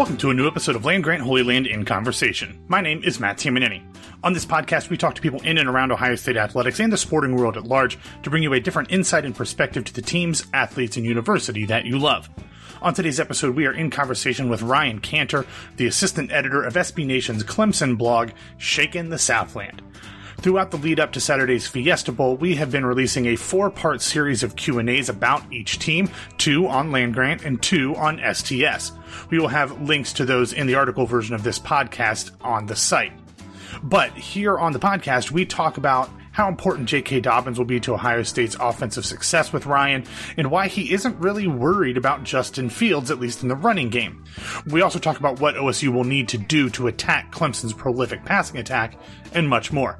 Welcome to a new episode of Land Grant Holy Land in Conversation. My name is Matt Tamanini. On this podcast, we talk to people in and around Ohio State athletics and the sporting world at large to bring you a different insight and perspective to the teams, athletes, and university that you love. On today's episode, we are in conversation with Ryan Kantor, the assistant editor of SB Nation's Clemson blog, Shakin the Southland. Throughout the lead up to Saturday's Fiesta Bowl, we have been releasing a four-part series of Q&As about each team, two on land grant and two on STS. We will have links to those in the article version of this podcast on the site. But here on the podcast, we talk about how important J.K. Dobbins will be to Ohio State's offensive success with Ryan, and why he isn't really worried about Justin Fields, at least in the running game. We also talk about what OSU will need to do to attack Clemson's prolific passing attack, and much more.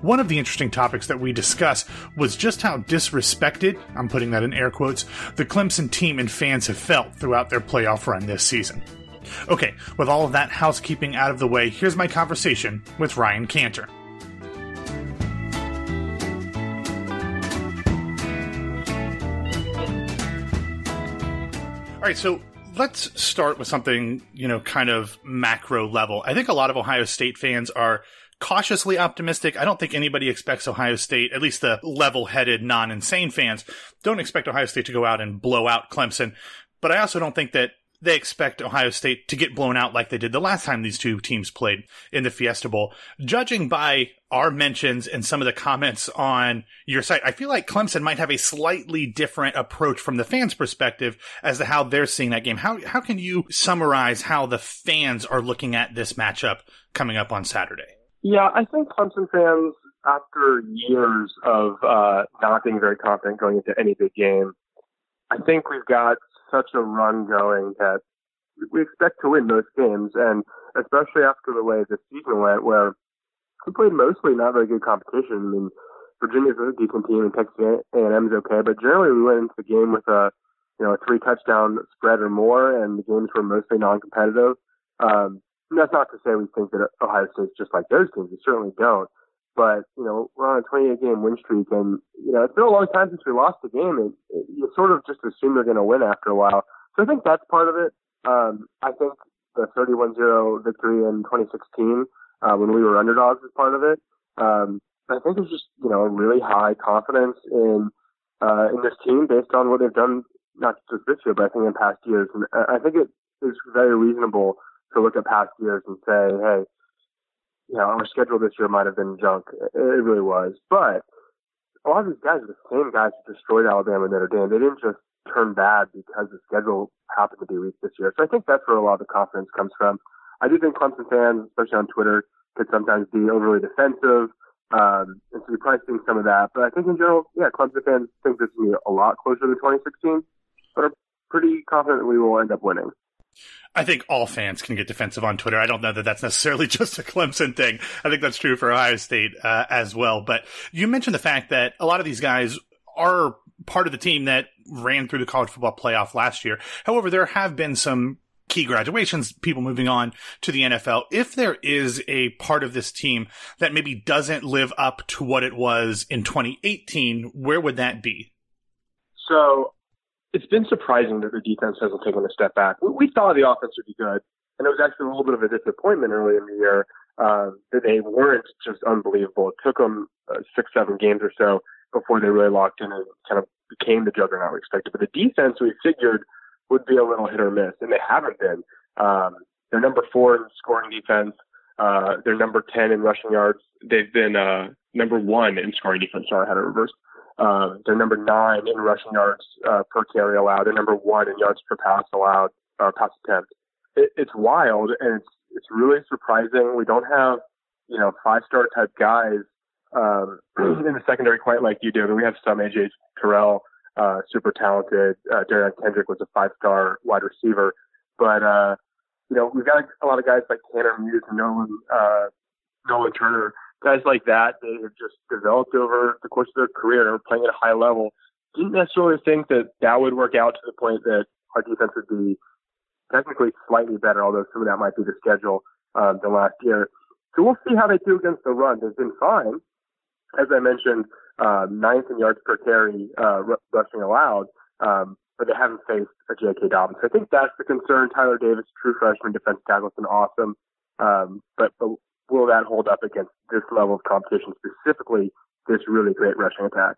One of the interesting topics that we discuss was just how disrespected, I'm putting that in air quotes, the Clemson team and fans have felt throughout their playoff run this season. Okay, with all of that housekeeping out of the way, here's my conversation with Ryan Kantor. Right, so let's start with something, you know, kind of macro level. I think a lot of Ohio State fans are cautiously optimistic. I don't think anybody expects Ohio State, at least the level headed, non insane fans, don't expect Ohio State to go out and blow out Clemson. But I also don't think that they expect Ohio State to get blown out like they did the last time these two teams played in the Fiesta Bowl. Judging by our mentions and some of the comments on your site, I feel like Clemson might have a slightly different approach from the fans' perspective as to how they're seeing that game. How how can you summarize how the fans are looking at this matchup coming up on Saturday? Yeah, I think Clemson fans, after years of uh, not being very confident going into any big game, I think we've got such a run going that we expect to win most games, and especially after the way the season went, where we played mostly not very good competition. I mean, Virginia's a decent team, and Texas A&M's okay, but generally we went into the game with a you know a three touchdown spread or more, and the games were mostly non-competitive. Um, that's not to say we think that Ohio State's just like those teams. We certainly don't. But, you know, we're on a 28 game win streak and, you know, it's been a long time since we lost a game and you sort of just assume they're going to win after a while. So I think that's part of it. Um, I think the 31-0 victory in 2016, uh, when we were underdogs is part of it. Um, I think it's just, you know, really high confidence in, uh, in this team based on what they've done, not just this year, but I think in past years. And I think it is very reasonable to look at past years and say, hey, you know, our schedule this year might have been junk. It really was. But a lot of these guys are the same guys who destroyed Alabama and Notre Dame. They didn't just turn bad because the schedule happened to be weak this year. So I think that's where a lot of the confidence comes from. I do think Clemson fans, especially on Twitter, could sometimes be overly defensive. Um, and so you're probably seeing some of that. But I think in general, yeah, Clemson fans think this be a lot closer to 2016, but are pretty confident that we will end up winning. I think all fans can get defensive on Twitter. I don't know that that's necessarily just a Clemson thing. I think that's true for Ohio State uh, as well. But you mentioned the fact that a lot of these guys are part of the team that ran through the college football playoff last year. However, there have been some key graduations, people moving on to the NFL. If there is a part of this team that maybe doesn't live up to what it was in 2018, where would that be? So it's been surprising that the defense hasn't taken a step back. We, we thought the offense would be good, and it was actually a little bit of a disappointment early in the year uh, that they weren't just unbelievable. It took them uh, six, seven games or so before they really locked in and kind of became the juggernaut we expected. But the defense we figured would be a little hit or miss, and they haven't been. Um, they're number four in scoring defense. Uh, they're number 10 in rushing yards. They've been uh, number one in scoring defense. Sorry, I had it reversed. Uh, they're number nine in rushing yards uh, per carry allowed. They're number one in yards per pass allowed, uh, pass attempt. It, it's wild and it's it's really surprising. We don't have you know five star type guys um, in the secondary quite like you do. I mean, we have some AJ Terrell, uh, super talented. Uh, Derion Kendrick was a five star wide receiver, but uh, you know we've got a lot of guys like Tanner Muse and Nolan uh, Nolan Turner guys like that, they have just developed over the course of their career and are playing at a high level. Didn't necessarily think that that would work out to the point that our defense would be technically slightly better, although some of that might be the schedule um, than last year. So we'll see how they do against the run. They've been fine. As I mentioned, uh, ninth in yards per carry uh, rushing allowed. Um, but they haven't faced a J.K. Dobbins. I think that's the concern. Tyler Davis, true freshman defensive tackle, has been awesome, um, but, but will that hold up against this level of competition, specifically this really great rushing attack?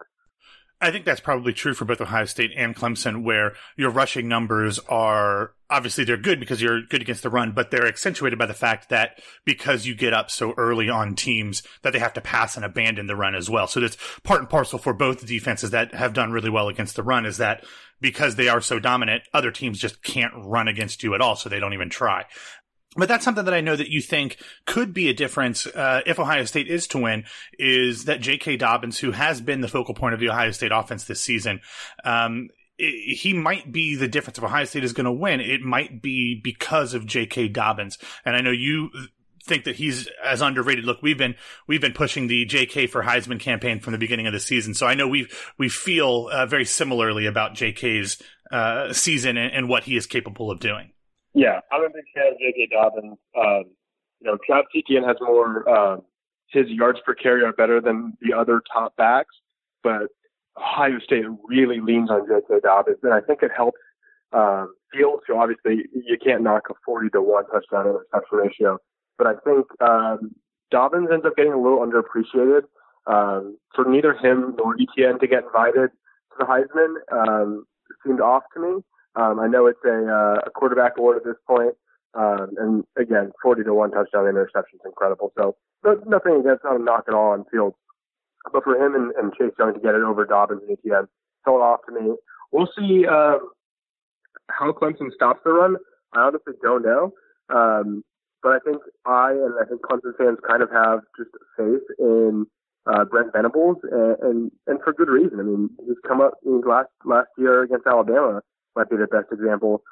I think that's probably true for both Ohio State and Clemson, where your rushing numbers are obviously they're good because you're good against the run, but they're accentuated by the fact that because you get up so early on teams that they have to pass and abandon the run as well. So that's part and parcel for both defenses that have done really well against the run is that because they are so dominant, other teams just can't run against you at all, so they don't even try. But that's something that I know that you think could be a difference uh, if Ohio State is to win. Is that J.K. Dobbins, who has been the focal point of the Ohio State offense this season, um, it, he might be the difference if Ohio State is going to win. It might be because of J.K. Dobbins, and I know you think that he's as underrated. Look, we've been we've been pushing the J.K. for Heisman campaign from the beginning of the season, so I know we we feel uh, very similarly about J.K.'s uh, season and, and what he is capable of doing. Yeah, I'm a big fan of J.K. Dobbins. Um, you know, Travis Etienne has more, uh, his yards per carry are better than the other top backs, but Ohio State really leans on J.K. Dobbins, and I think it helps um, Fields. So obviously, you can't knock a 40 to 1 touchdown to interception ratio, but I think um, Dobbins ends up getting a little underappreciated. Um, for neither him nor Etienne to get invited to the Heisman um, seemed off to me. Um, I know it's a, uh, a quarterback award at this point. Um, and again, 40 to 1 touchdown interception is incredible. So nothing against him, knock it all on field. But for him and, and Chase Young to get it over Dobbins and Etienne felt off to me. We'll see um, how Clemson stops the run. I honestly don't know. Um, but I think I and I think Clemson fans kind of have just faith in uh, Brent Venables, and, and and for good reason. I mean, he's come up in last last year against Alabama might be the best example.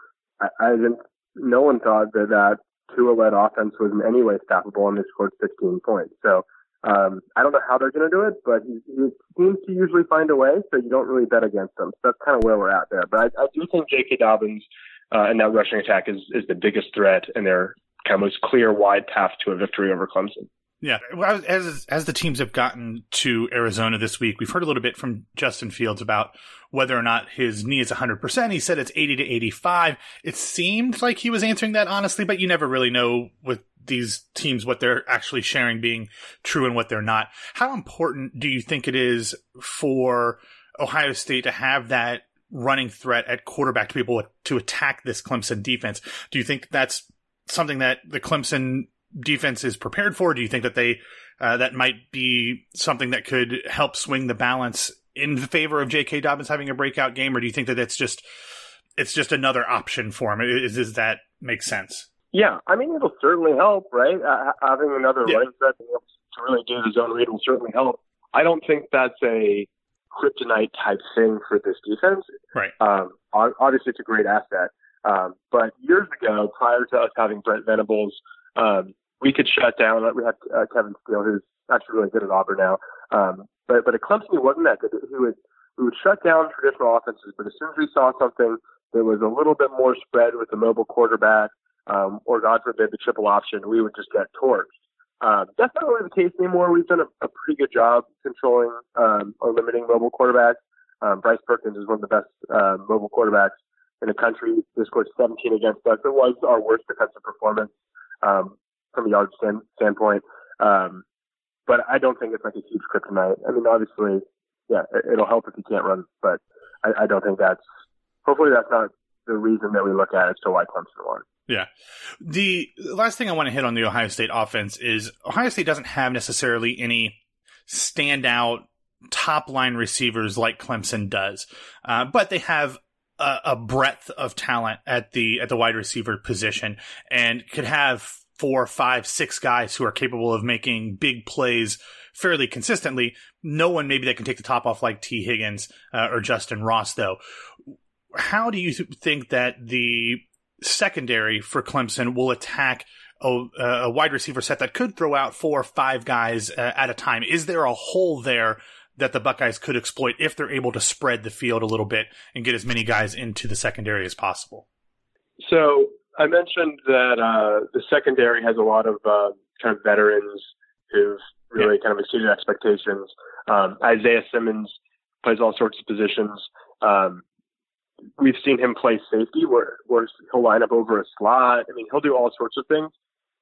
I, I didn't. No one thought that that Tua-led offense was in any way stoppable, and they scored 16 points. So um, I don't know how they're going to do it, but he, he seems to usually find a way. So you don't really bet against them. So that's kind of where we're at there. But I, I do think J.K. Dobbins uh, and that rushing attack is is the biggest threat, and their kind of most clear, wide path to a victory over Clemson. Yeah, Well, as as the teams have gotten to Arizona this week, we've heard a little bit from Justin Fields about whether or not his knee is 100%. He said it's 80 to 85. It seemed like he was answering that honestly, but you never really know with these teams what they're actually sharing being true and what they're not. How important do you think it is for Ohio State to have that running threat at quarterback to be able to attack this Clemson defense? Do you think that's something that the Clemson defense is prepared for? Do you think that they uh, that might be something that could help swing the balance in favor of J.K. Dobbins having a breakout game, or do you think that it's just it's just another option for him? Is, does that make sense? Yeah, I mean it'll certainly help, right? Uh, having another yeah. running threat to really do the zone read will certainly help. I don't think that's a kryptonite type thing for this defense. Right. Um, obviously, it's a great asset. Um, but years ago, prior to us having Brent Venables, um, we could shut down. We had uh, Kevin Steele, who's actually really good at Auburn now. Um, but but at Clemson, he wasn't that good. He would he would shut down traditional offenses, but as soon as we saw something that was a little bit more spread with a mobile quarterback, um, or God forbid the triple option, we would just get torched. Um, that's not really the case anymore. We've done a, a pretty good job controlling um, or limiting mobile quarterbacks. Um, Bryce Perkins is one of the best uh, mobile quarterbacks in the country. They scored 17 against us. It was our worst defensive performance um, from a yard stand, standpoint. Um, but I don't think it's like a huge kryptonite. I mean, obviously, yeah, it, will help if you can't run, but I, I don't think that's. Hopefully, that's not the reason that we look at as to why Clemson won. Yeah. The last thing I want to hit on the Ohio State offense is Ohio State doesn't have necessarily any standout top line receivers like Clemson does, uh, but they have a, a, breadth of talent at the at the wide receiver position and could have four, five, six guys who are capable of making big plays fairly consistently. No one maybe that can take the top off like Tee Higgins uh, or Justin Ross, though. How do you th- think that the secondary for Clemson will attack a, a, wide receiver set that could throw out four or five guys uh, at a time? Is there a hole there that the Buckeyes could exploit if they're able to spread the field a little bit and get as many guys into the secondary as possible? So I mentioned that uh, the secondary has a lot of uh, kind of veterans who've really yeah. kind of exceeded expectations. Um, Isaiah Simmons plays all sorts of positions. Um, we've seen him play safety where, where he'll line up over a slot. I mean, he'll do all sorts of things.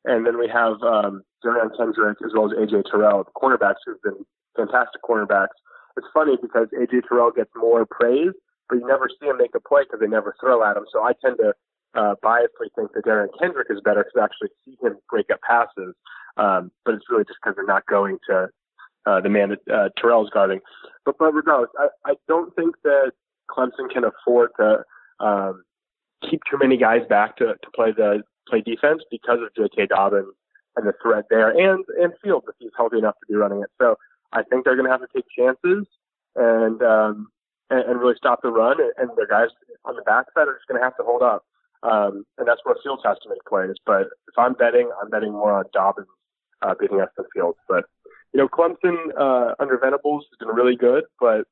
And then we have um, Derion Kendrick as well as AJ Terrell, the cornerbacks who've been fantastic cornerbacks. It's funny because AJ Terrell gets more praise, but you never see him make a play because they never throw at him. So I tend to uh, biasly think that Derion Kendrick is better because I actually see him break up passes. Um, but it's really just because they're not going to uh, the man that uh, Terrell's guarding. But but regardless, I, I don't think that Clemson can afford to um, keep too many guys back to, to play the play defense because of J.K. Dobbins and the threat there, and and Fields if he's healthy enough to be running it. So I think they're going to have to take chances and um, and, and really stop the run, and their guys on the backside are just going to have to hold up. Um, and that's where Fields has to make plays. But if I'm betting, I'm betting more on Dobbins uh, beating us than Fields. But you know, Clemson uh, under Venables has been really good, but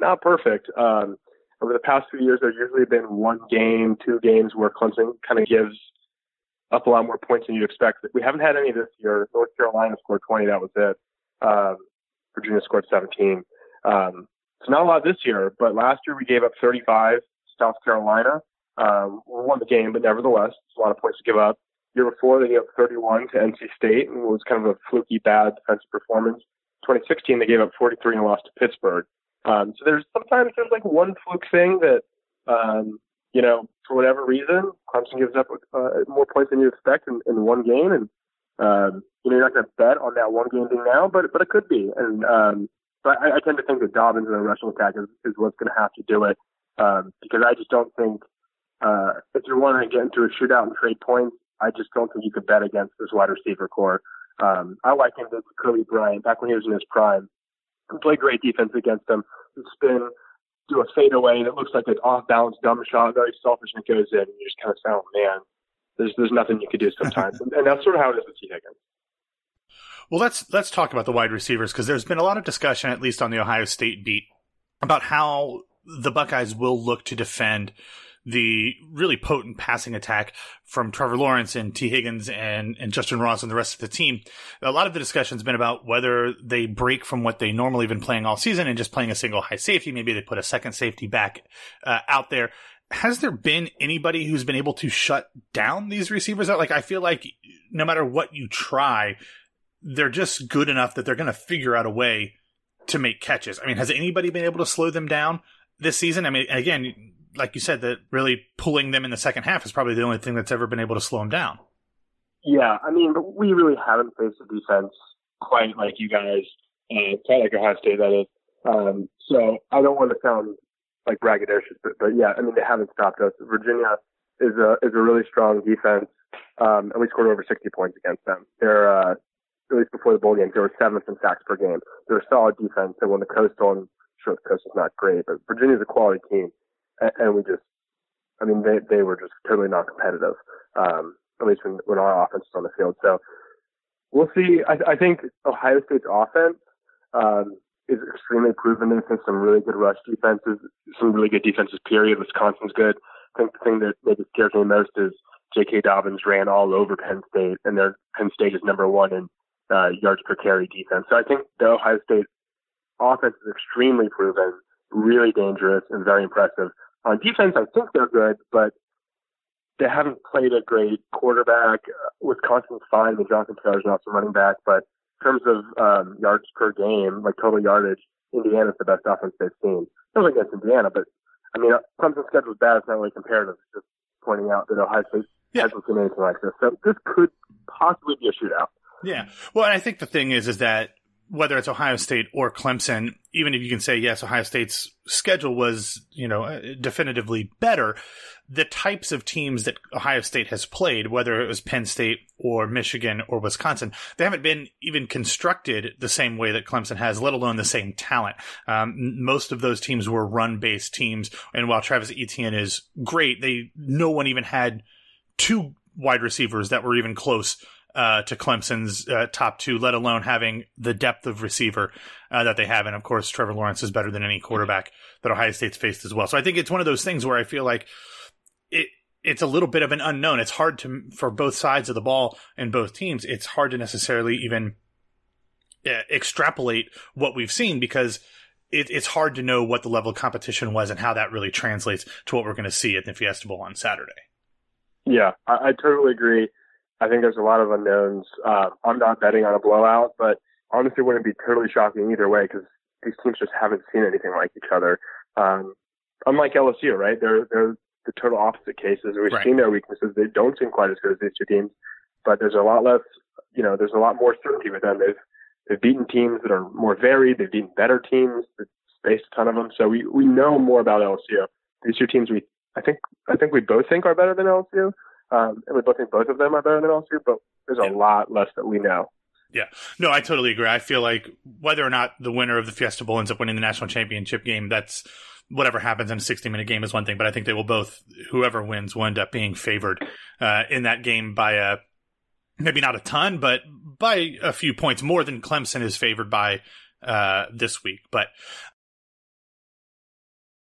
not perfect. Um, over the past few years, there's usually been one game, two games where Clemson kind of gives up a lot more points than you'd expect. We haven't had any this year. North Carolina scored 20, that was it. Um, Virginia scored 17. Um, it's not a lot this year, but last year we gave up 35 to South Carolina. Um, won the game, but nevertheless, it's a lot of points to give up. Year before, they gave up 31 to NC State, and it was kind of a fluky bad defensive performance. 2016, they gave up 43 and lost to Pittsburgh. Um, so there's sometimes there's like one fluke thing that, um, you know, for whatever reason, Clemson gives up uh, more points than you expect in, in one game, and um, you know you're not going to bet on that one game being now, but but it could be. And um, but I, I tend to think that Dobbins and the rushing attack is, is what's going to have to do it um, because I just don't think uh, if you're wanting to get into a shootout and trade points, I just don't think you could bet against this wide receiver core. Um, I like him to Kobe Bryant back when he was in his prime. He played great defense against them. Spin, do a fadeaway that looks like an off balance dumb shot, very selfish, and it goes in. And you just kind of sound, man, there's there's nothing you could do sometimes, and, and that's sort of how it is with Tee Higgins. Well, let's let's talk about the wide receivers because there's been a lot of discussion, at least on the Ohio State beat, about how the Buckeyes will look to defend the really potent passing attack from Trevor Lawrence and Tee Higgins and, and Justin Ross and the rest of the team. A lot of the discussion has been about whether they break from what they normally been playing all season and just playing a single high safety. Maybe they put a second safety back uh, out there. Has there been anybody who's been able to shut down these receivers? Like, I feel like no matter what you try, they're just good enough that they're going to figure out a way to make catches. I mean, has anybody been able to slow them down this season? I mean, again, like you said, that really pulling them in the second half is probably the only thing that's ever been able to slow them down. Yeah, I mean, we really haven't faced a defense quite like you guys, uh, quite like Ohio State, that is. Um, so I don't want to sound like braggadocious, but, but yeah, I mean, they haven't stopped us. Virginia is a is a really strong defense, um, and we scored over 60 points against them. They're uh, at least before the bowl game, they were seventh in sacks per game. They're a solid defense, and when the Coastal, and sure the Coast is not great, but Virginia's a quality team and, we just, I mean, they they were just totally not competitive. Um, at least when when our offense was on the field. So we'll see. I, I think Ohio State's offense um, is extremely proven. They think some really good rush defenses, some really good defenses. Period. Wisconsin's good. I think the thing that maybe scares me most is J.K. Dobbins ran all over Penn State, and their Penn State is number one in uh, yards per carry defense. So I think the Ohio State offense is extremely proven, really dangerous, and very impressive. On defense, I think they're good, but they haven't played a great quarterback. Wisconsin's fine. The Jonathan Taylor's not some running back, but in terms of um, yards per game, like total yardage, Indiana's the best offense they've seen. Not against Indiana, but I mean, Clemson's schedule is bad. It's not really comparative. It's just pointing out that Ohio State yeah. hasn't seen anything like this. So this could possibly be a shootout. Yeah. Well, I think the thing is, is that whether it's Ohio State or Clemson, even if you can say yes, Ohio State's schedule was, you know, uh, definitively better, the types of teams that Ohio State has played, whether it was Penn State or Michigan or Wisconsin, they haven't been even constructed the same way that Clemson has, let alone the same talent. Um, most of those teams were run based teams. And while Travis Etienne is great, they, no one even had two wide receivers that were even close uh, to Clemson's uh, top two, let alone having the depth of receiver uh, that they have. And of course, Trevor Lawrence is better than any quarterback that Ohio State's faced as well. So I think it's one of those things where I feel like it it's a little bit of an unknown. It's hard to for both sides of the ball and both teams. It's hard to necessarily even uh, extrapolate what we've seen because it, it's hard to know what the level of competition was and how that really translates to what we're going to see at the Fiesta Bowl on Saturday. Yeah, I, I totally agree. I think there's a lot of unknowns. Uh, I'm not betting on a blowout, but honestly, wouldn't be totally shocking either way because these teams just haven't seen anything like each other. Um, unlike LSU, right? They're they're the total opposite cases. We've right. seen their weaknesses. They don't seem quite as good as these two teams, but there's a lot less. You know, there's a lot more certainty with them. They've they've beaten teams that are more varied. They've beaten better teams. They've faced a ton of them. So we we know more about LSU. These two teams, we I think I think we both think are better than LSU. Um, and we both think both of them are better than LSU, but there's a yeah. lot less that we know. Yeah, no, I totally agree. I feel like whether or not the winner of the Fiesta Bowl ends up winning the national championship game, that's whatever happens in a 60 minute game is one thing, but I think they will both, whoever wins, will end up being favored uh, in that game by a maybe not a ton, but by a few points more than Clemson is favored by uh, this week. But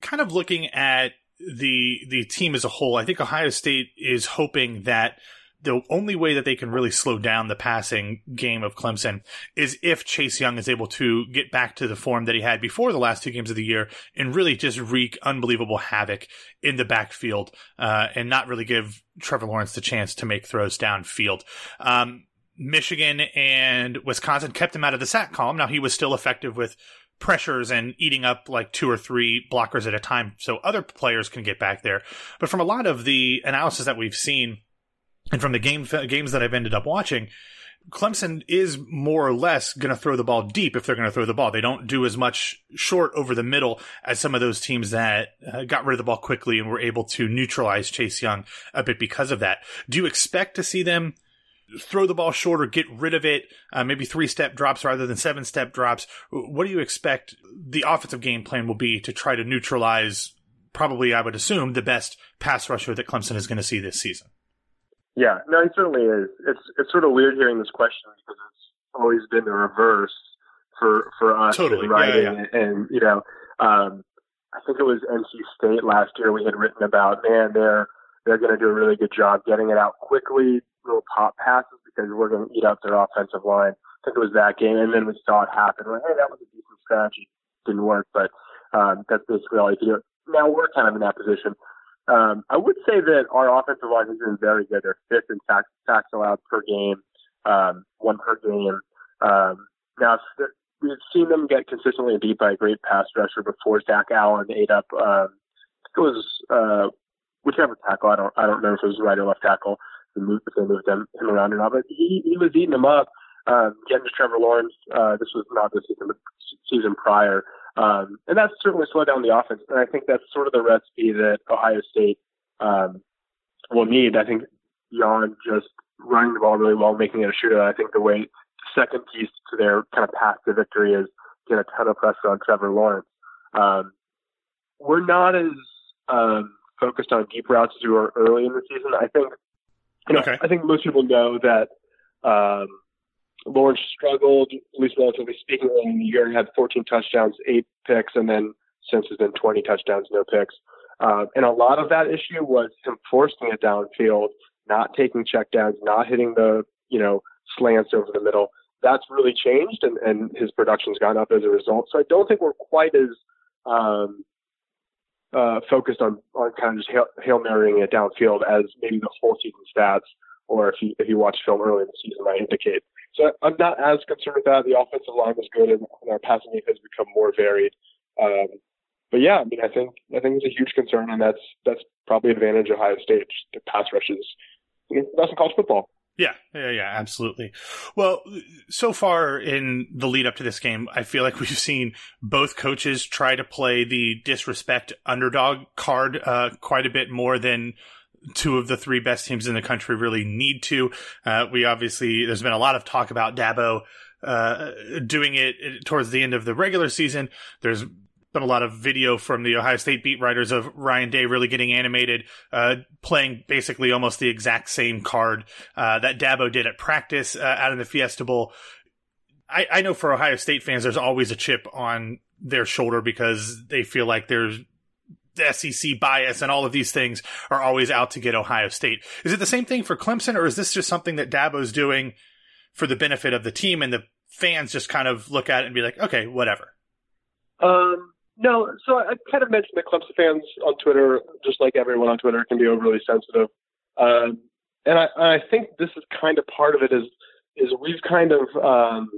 kind of looking at the the team as a whole, I think Ohio State is hoping that the only way that they can really slow down the passing game of Clemson is if Chase Young is able to get back to the form that he had before the last two games of the year and really just wreak unbelievable havoc in the backfield uh, and not really give Trevor Lawrence the chance to make throws downfield. Um, Michigan and Wisconsin kept him out of the sack column. Now he was still effective with pressures and eating up like two or three blockers at a time so other players can get back there. But from a lot of the analysis that we've seen and from the game games that I've ended up watching, Clemson is more or less going to throw the ball deep if they're going to throw the ball. They don't do as much short over the middle as some of those teams that uh, got rid of the ball quickly and were able to neutralize Chase Young a bit because of that. Do you expect to see them throw the ball short or get rid of it, uh, maybe three step drops rather than seven step drops. What do you expect the offensive game plan will be to try to neutralize, probably, I would assume, the best pass rusher that Clemson is going to see this season? Yeah, no, he certainly is. It's it's sort of weird hearing this question because it's always been the reverse for for us totally. writing, yeah, yeah. and you know, um, I think it was NC State last year we had written about man they're they're going to do a really good job getting it out quickly, little pop passes because we're going to eat up their offensive line. I think it was that game, and then we saw it happen. We're like, hey, that was a decent strategy. Didn't work, but um, that's basically all you can do. Now we're kind of in that position. Um, I would say that our offensive line has been very good. They're fifth in sacks, sacks allowed per game, um, one per game. Um, now we've seen them get consistently beat by a great pass rusher before Zach Allen ate up. Um, it was uh, whichever tackle. I don't I don't know if it was right or left tackle if they moved them, him around or not. But he, he was eating them up, um, getting to Trevor Lawrence. Uh, this was not the season, but season prior. Um, and that's certainly slowed down the offense. And I think that's sort of the recipe that Ohio State um, will need. I think beyond just running the ball really well, making it a shootout, I think the way the second piece to their kind of path to victory is get a ton of pressure on Trevor Lawrence. Um, we're not as um, focused on deep routes as we were early in the season. I think you know, okay. I think most people know that um, Lawrence struggled, at least relatively speaking, in the year. He had 14 touchdowns, eight picks, and then since has been 20 touchdowns, no picks. Uh, and a lot of that issue was him forcing it downfield, not taking checkdowns, not hitting the you know slants over the middle. That's really changed, and, and his production's gone up as a result. So I don't think we're quite as um, uh, focused on, on kind of just hail, hail marrying it downfield as maybe the whole season stats, or if you if you watch film early in the season might indicate. So I'm not as concerned with that. The offensive line was good, and, our passing game has become more varied. Um, but yeah, I mean, I think I think it's a huge concern, and that's that's probably advantage Ohio State. The pass rushes, that's in college football. Yeah, yeah, yeah, absolutely. Well, so far in the lead up to this game, I feel like we've seen both coaches try to play the disrespect underdog card uh, quite a bit more than two of the three best teams in the country really need to. Uh, we obviously, there's been a lot of talk about Dabo uh, doing it towards the end of the regular season. There's been a lot of video from the Ohio State beat writers of Ryan Day really getting animated, uh, playing basically almost the exact same card uh, that Dabo did at practice uh, out in the Fiesta Bowl. I, I know for Ohio State fans, there's always a chip on their shoulder because they feel like there's the SEC bias and all of these things are always out to get Ohio State. Is it the same thing for Clemson, or is this just something that Dabo's doing for the benefit of the team and the fans just kind of look at it and be like, okay, whatever? Um, no, so I kind of mentioned that Clemson fans on Twitter, just like everyone on Twitter, can be overly sensitive. Um, and I, I think this is kind of part of it is is we've kind of um,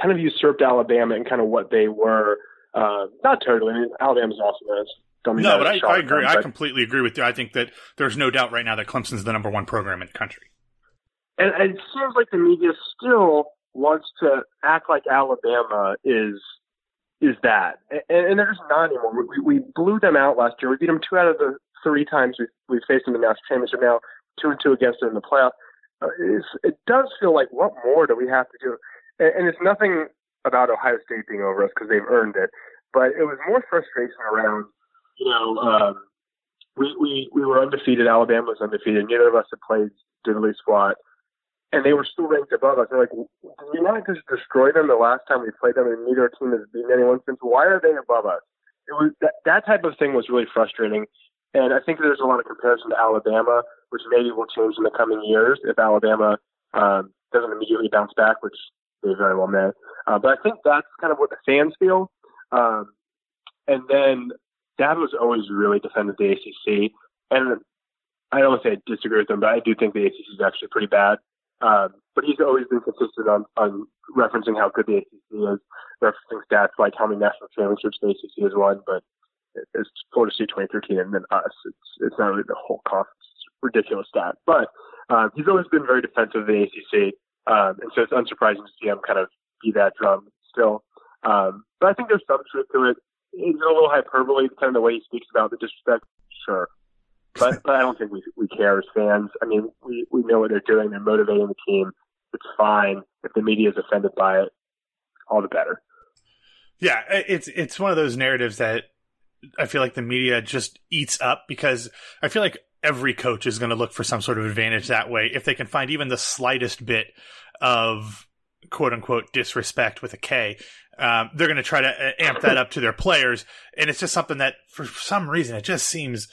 kind of usurped Alabama and kind of what they were. Uh, not totally. I mean, Alabama's awesome. Man. Don't no, but I, I agree. Them, I completely agree with you. I think that there's no doubt right now that Clemson's the number one program in the country. And, and it seems like the media still wants to act like Alabama is is that, and, and they're just not anymore. We, we blew them out last year. We beat them two out of the three times we we faced them in the national championship. Now two and two against them in the playoff. Uh, it does feel like what more do we have to do? And, and it's nothing about Ohio State being over us because they've earned it, but it was more frustration around, you know, um, we, we we were undefeated. Alabama was undefeated. Neither of us had played diddly squat and they were still ranked above us. They're like, did we not just destroy them the last time we played them, and neither team has beaten anyone since? Why are they above us? It was that, that type of thing was really frustrating, and I think there's a lot of comparison to Alabama, which maybe will change in the coming years if Alabama um, doesn't immediately bounce back, which they very well may. Uh, but I think that's kind of what the fans feel. Um, and then Dabo's always really defended the ACC, and I don't want to say I disagree with them, but I do think the ACC is actually pretty bad. Um, but he's always been consistent on, on referencing how good the ACC is, referencing stats like how many national championships the ACC has won. But it's Florida State 2013 and then us. It's it's not really the whole conference. It's ridiculous stat. But um, he's always been very defensive of the ACC, um, and so it's unsurprising to see him kind of be that drum still. Um, but I think there's some truth to it. It's a little hyperbole, kind of the way he speaks about the disrespect. Sure, but, but I don't think we we care as fans. I mean, we we know what they're doing. They're motivating the team. It's fine. If the media is offended by it, all the better. Yeah, it's it's one of those narratives that I feel like the media just eats up because I feel like every coach is going to look for some sort of advantage that way if they can find even the slightest bit of quote unquote disrespect with a K. Um, they're going to try to uh, amp that up to their players, and it's just something that for some reason it just seems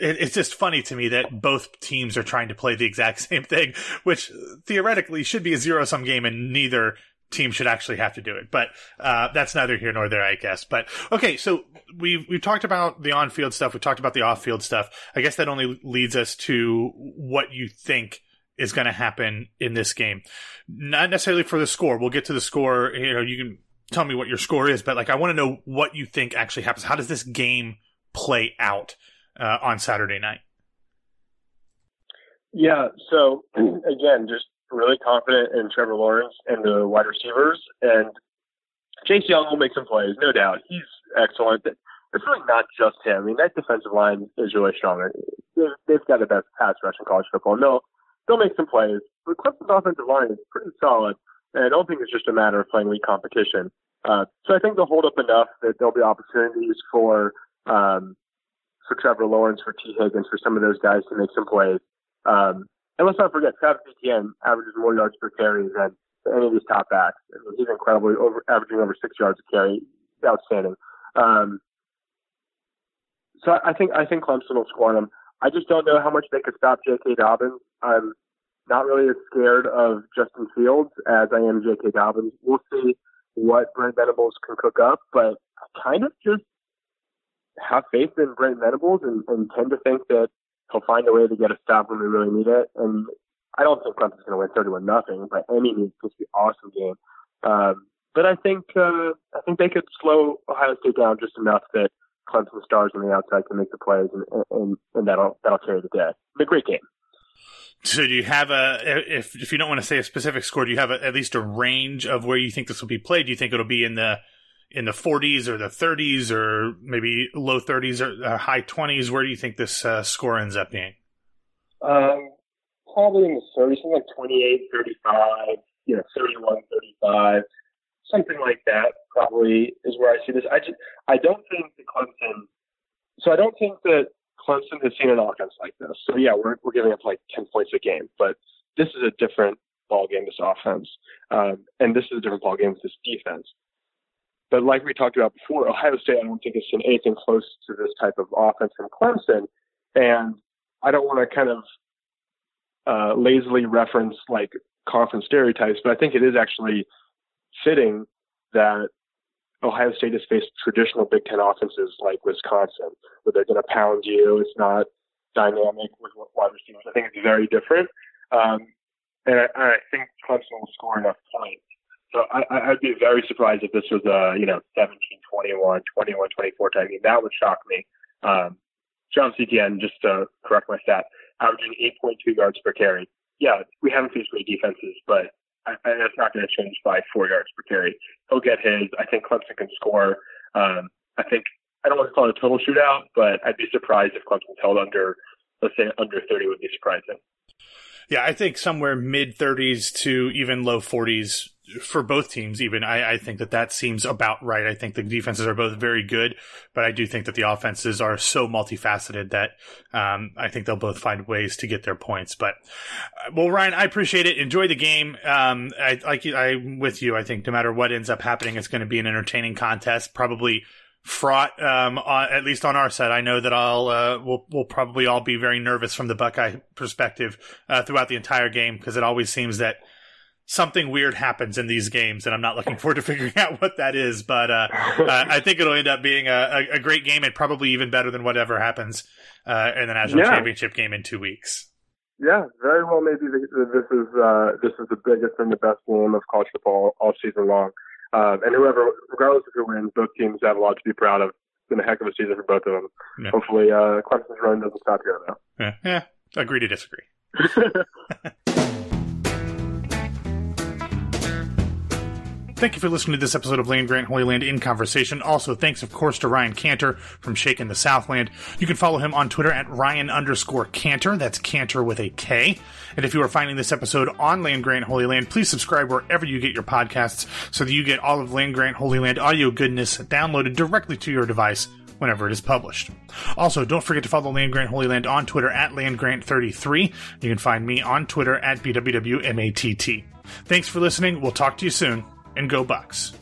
it, it's just funny to me that both teams are trying to play the exact same thing, which theoretically should be a zero sum game, and neither team should actually have to do it. But uh, that's neither here nor there, I guess. But okay, so we've we've talked about the on field stuff. We talked about the off field stuff. I guess that only leads us to what you think is going to happen in this game. Not necessarily for the score. We'll get to the score. You know, you can tell me what your score is, but like I want to know what you think actually happens. How does this game play out? Uh, on Saturday night? Yeah. So again, just really confident in Trevor Lawrence and the wide receivers, and Chase Young will make some plays, no doubt. He's excellent. It's really not just him. I mean, that defensive line is really strong. They've got the best pass rush in college football. No, they'll make some plays. The Clemson's offensive line is pretty solid, and I don't think it's just a matter of playing weak competition. Uh, so I think they'll hold up enough that there'll be opportunities for um, for Trevor Lawrence, for Tee Higgins, for some of those guys to make some plays. Um, and let's not forget, Travis Etienne averages more yards per carry than any of these top backs. I mean, he's incredibly over, averaging over six yards a carry. Outstanding. Um, so I think I think Clemson will score on them. I just don't know how much they could stop J.K. Dobbins. I'm not really as scared of Justin Fields as I am J.K. Dobbins. We'll see what Brent Venables can cook up, but I kind of just have faith in Brent Venables and, and tend to think that he'll find a way to get a stop when we really need it. And I don't think Clemson's going to win 31 nothing by any means. It's going to be an awesome game. Um, but I think uh, I think they could slow Ohio State down just enough that Clemson stars on the outside can make the plays, and, and, and that'll that'll carry the day. It's a great game. So do you have a if if you don't want to say a specific score, do you have a, at least a range of where you think this will be played? Do you think it'll be in the in the 40s or the 30s or maybe low 30s or uh, high 20s? Where do you think this uh, score ends up being? Um, probably in the 30s, something like 28, 35, you know, 31, 35, something like that. Probably is where I see this. I just, I don't think the Clemson. So I don't think that Clemson has seen an offense like this. So yeah, we're we're giving up like 10 points a game, but this is a different ball game. This offense, um, and this is a different ball game with this defense. But like we talked about before, Ohio State, I don't think has seen anything close to this type of offense from Clemson. And I don't want to kind of uh, lazily reference like conference stereotypes, but I think it is actually fitting that Ohio State has faced traditional Big Ten offenses like Wisconsin, where they're going to pound you. It's not dynamic with wide receivers. I think it's very different. Um, and I, I think Clemson will score enough points. So I, I'd be very surprised if this was a, you know, 17, 21, 21, 24 type game. That would shock me. Um, John CTN, just to correct my stat, averaging 8.2 yards per carry. Yeah, we haven't faced great defenses, but I, I, that's not going to change by four yards per carry. He'll get his. I think Clemson can score. Um, I think I don't want to call it a total shootout, but I'd be surprised if Clemson's held under, let's say, under 30 would be surprising. Yeah, I think somewhere mid 30s to even low 40s for both teams, even I, I, think that that seems about right. I think the defenses are both very good, but I do think that the offenses are so multifaceted that um, I think they'll both find ways to get their points. But uh, well, Ryan, I appreciate it. Enjoy the game. Um, I like I'm with you. I think no matter what ends up happening, it's going to be an entertaining contest. Probably fraught, um, on, at least on our side. I know that I'll uh, we'll we'll probably all be very nervous from the Buckeye perspective uh, throughout the entire game because it always seems that something weird happens in these games, and I'm not looking forward to figuring out what that is. But uh, uh, I think it'll end up being a, a, great game, and probably even better than whatever happens uh, in the national yeah. championship game in two weeks. Yeah, very well. Maybe this is uh, this is the biggest and the best game of college football all season long. Uh, and whoever, regardless of who wins, both teams have a lot to be proud of. It's been a heck of a season for both of them. Yeah. Hopefully, uh, Clemson's run doesn't stop here though. Yeah, yeah. Agree to disagree. Thank you for listening to this episode of Land Grant Holy Land in Conversation. Also, thanks, of course, to Ryan Kantor from Shakin the Southland. You can follow him on Twitter at Ryan underscore Kantor. That's Kantor with a K. And if you are finding this episode on Land Grant Holy Land, please subscribe wherever you get your podcasts so that you get all of Land Grant Holy Land audio goodness downloaded directly to your device whenever it is published. Also, don't forget to follow Land Grant Holy Land on Twitter at LandGrant33. You can find me on Twitter at BWWMATT. Thanks for listening. We'll talk to you soon and go Bucks.